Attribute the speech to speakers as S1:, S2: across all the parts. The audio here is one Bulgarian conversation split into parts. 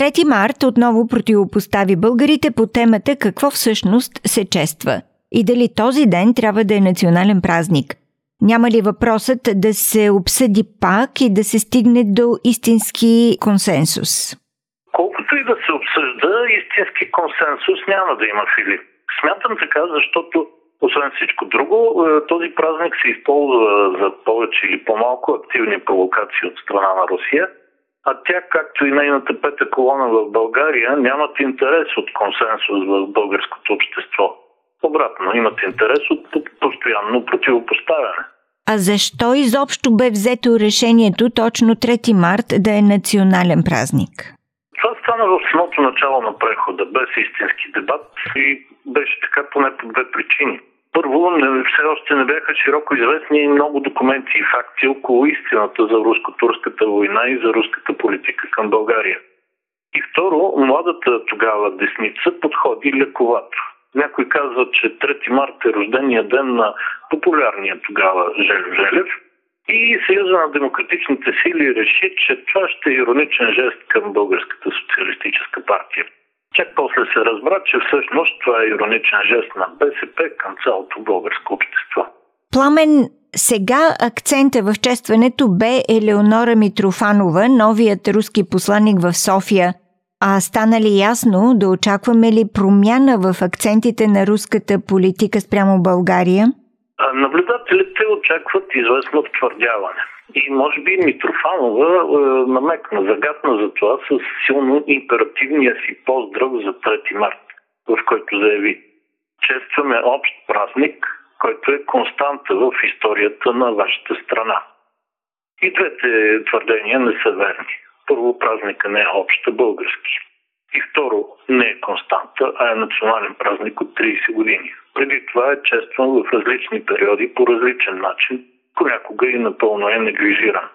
S1: 3 март отново противопостави българите по темата какво всъщност се чества и дали този ден трябва да е национален празник. Няма ли въпросът да се обсъди пак и да се стигне до истински консенсус?
S2: Колкото и да се обсъжда, истински консенсус няма да има, Филип. Смятам така, защото освен всичко друго, е, този празник се използва за повече или по-малко активни провокации от страна на Русия – а тя, както и нейната пета колона в България, нямат интерес от консенсус в българското общество. Обратно, имат интерес от постоянно противопоставяне.
S1: А защо изобщо бе взето решението точно 3 март да е национален празник?
S2: Това стана в самото начало на прехода, без истински дебат и беше така поне по две причини – първо, не, все още не бяха широко известни много документи и факти около истината за руско-турската война и за руската политика към България. И второ, младата тогава десница подходи лековато. Някой казва, че 3 март е рождения ден на популярния тогава Желев Желев и Съюза на демократичните сили реши, че това ще е ироничен жест към Българската социалистическа партия. Чак после се разбра, че всъщност това е ироничен жест на БСП към цялото българско общество.
S1: Пламен, сега акцента в честването бе Елеонора Митрофанова, новият руски посланник в София. А стана ли ясно да очакваме ли промяна в акцентите на руската политика спрямо България?
S2: Наблюдателите очакват известно втвърдяване. И може би Митрофанова е, намекна, загадна за това с силно императивния си поздрав за 3 март, в който заяви Честваме общ празник, който е константа в историята на вашата страна. И двете твърдения не са верни. Първо, празника не е обща български. И второ, не е константа, а е национален празник от 30 години. Преди това е честван в различни периоди по различен начин понякога и напълно е неглижиран.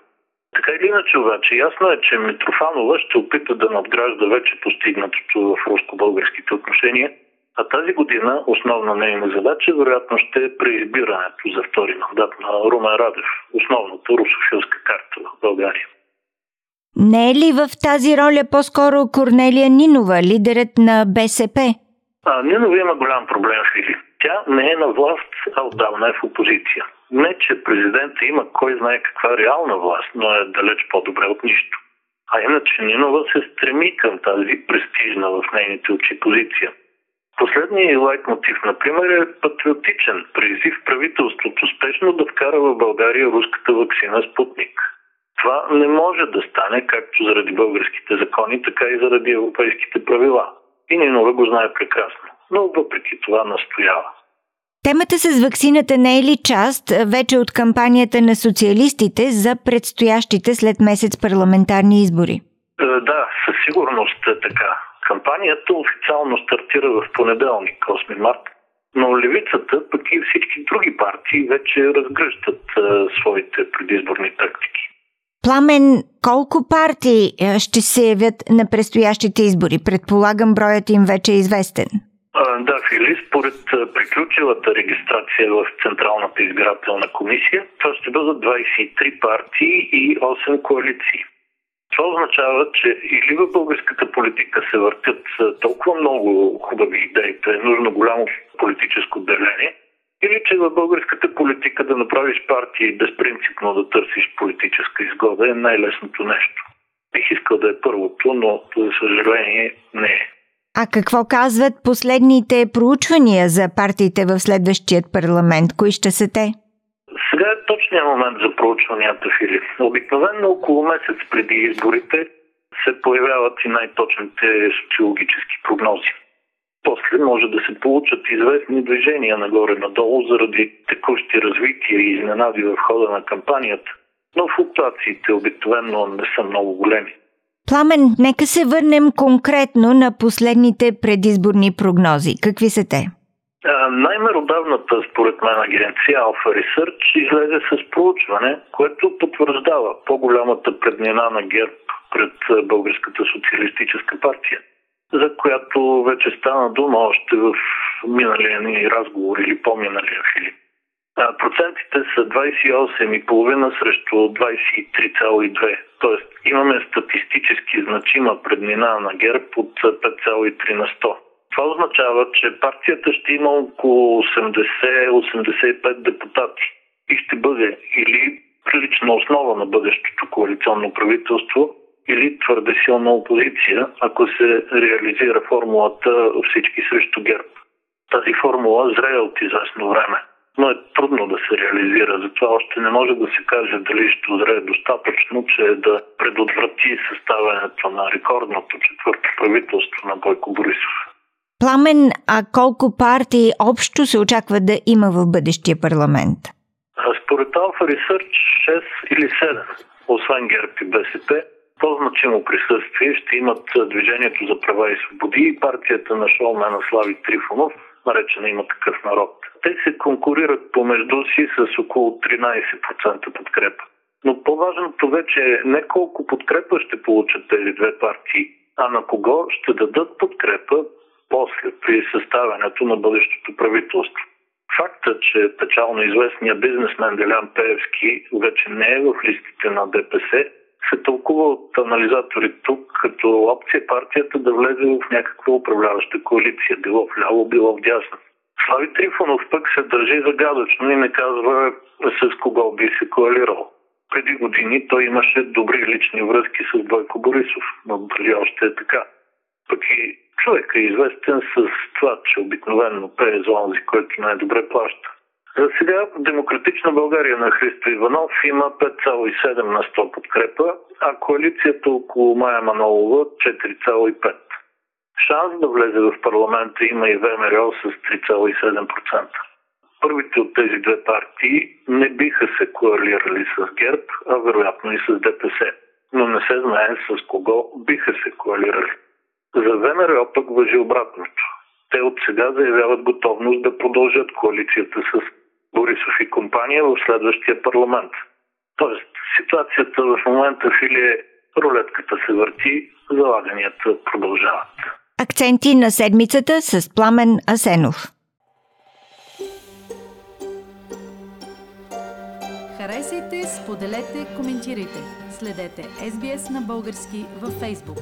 S2: Така или иначе обаче, ясно е, че Митрофанова ще опита да надгражда вече постигнатото в руско-българските отношения, а тази година основна нейна задача вероятно ще е преизбирането за втори мандат на Румен Радев, основната русофилска карта в България.
S1: Не е ли в тази роля по-скоро Корнелия Нинова, лидерът на БСП?
S2: А, Нинова има голям проблем, Филип. Тя не е на власт, а отдавна е в опозиция. Не, че президента има кой знае каква реална власт, но е далеч по-добре от нищо. А иначе Нинова се стреми към тази престижна в нейните очи позиция. Последният лайк мотив, например, е патриотичен призив правителството спешно да вкара в България руската вакцина Спутник. Това не може да стане както заради българските закони, така и заради европейските правила. И Нинова го знае прекрасно, но въпреки това настоява.
S1: Темата с ваксината не е ли част вече от кампанията на социалистите за предстоящите след месец парламентарни избори?
S2: Е, да, със сигурност е така. Кампанията официално стартира в понеделник, 8 март, но левицата, пък и всички други партии вече разгръщат а, е, своите предизборни тактики.
S1: Пламен, колко партии ще се явят на предстоящите избори? Предполагам, броят им вече е известен.
S2: Да, Фили, според приключилата регистрация в Централната избирателна комисия, това ще бъдат 23 партии и 8 коалиции. Това означава, че или в българската политика се въртят толкова много хубави идеи, е нужно голямо политическо деление, или че в българската политика да направиш партия и безпринципно да търсиш политическа изгода е най-лесното нещо. Бих искал да е първото, но за съжаление не е.
S1: А какво казват последните проучвания за партиите в следващият парламент? Кои ще са те?
S2: Сега е точният момент за проучванията, Филип. Обикновено около месец преди изборите се появяват и най-точните социологически прогнози. После може да се получат известни движения нагоре-надолу заради текущи развития и изненади в хода на кампанията, но флуктуациите обикновено не са много големи.
S1: Пламен, нека се върнем конкретно на последните предизборни прогнози. Какви са те?
S2: Най-меродавната, според мен, агенция Alpha Research излезе с проучване, което потвърждава по-голямата преднина на ГЕРБ пред Българската социалистическа партия, за която вече стана дума още в миналия ни разговор или по-миналия филип. Процентите са 28,5 срещу 23,2. Тоест имаме статистически значима преднина на ГЕРБ от 5,3 на 100. Това означава, че партията ще има около 80-85 депутати и ще бъде или прилична основа на бъдещото коалиционно правителство, или твърде силна опозиция, ако се реализира формулата всички срещу ГЕРБ. Тази формула зрее от известно време, но е трудно да се реализира. Затова още не може да се каже дали ще зрее достатъчно, че е да предотврати съставянето на рекордното четвърто правителство на Бойко Борисов.
S1: Пламен, а колко партии общо се очаква да има в бъдещия парламент?
S2: Според Alpha Research 6 или 7, освен ГЕРБ и БСП, по-значимо присъствие ще имат Движението за права и свободи и партията на шоумена Слави Трифонов, наречена има такъв народ. Те се конкурират помежду си с около 13% подкрепа. Но по-важното вече е не колко подкрепа ще получат тези две партии, а на кого ще дадат подкрепа после при съставянето на бъдещото правителство. Факта, че печално известният бизнесмен Делян Пеевски вече не е в листите на ДПС, се тълкува от анализатори тук като опция партията да влезе в някаква управляваща коалиция, било в ляво, било в дясно. Слави Трифонов пък се държи загадъчно и не казва с кого би се коалирал. Преди години той имаше добри лични връзки с Бойко Борисов, но дали още е така. Пък и човек е известен с това, че обикновено пее за онзи, който най-добре плаща. За сега Демократична България на Христо Иванов има 5,7 на 100 подкрепа, а коалицията около Майя Манолова 4,5. Шанс да влезе в парламента има и ВМРО с 3,7%. Първите от тези две партии не биха се коалирали с ГЕРБ, а вероятно и с ДПС. Но не се знае с кого биха се коалирали. За ВМРО пък въжи обратното. Те от сега заявяват готовност да продължат коалицията с Борисов и компания в следващия парламент. Тоест, ситуацията в момента в или рулетката се върти, залаганията продължават.
S1: Акценти на седмицата с Пламен Асенов.
S3: Харесайте, споделете, коментирайте. Следете SBS на български във Facebook.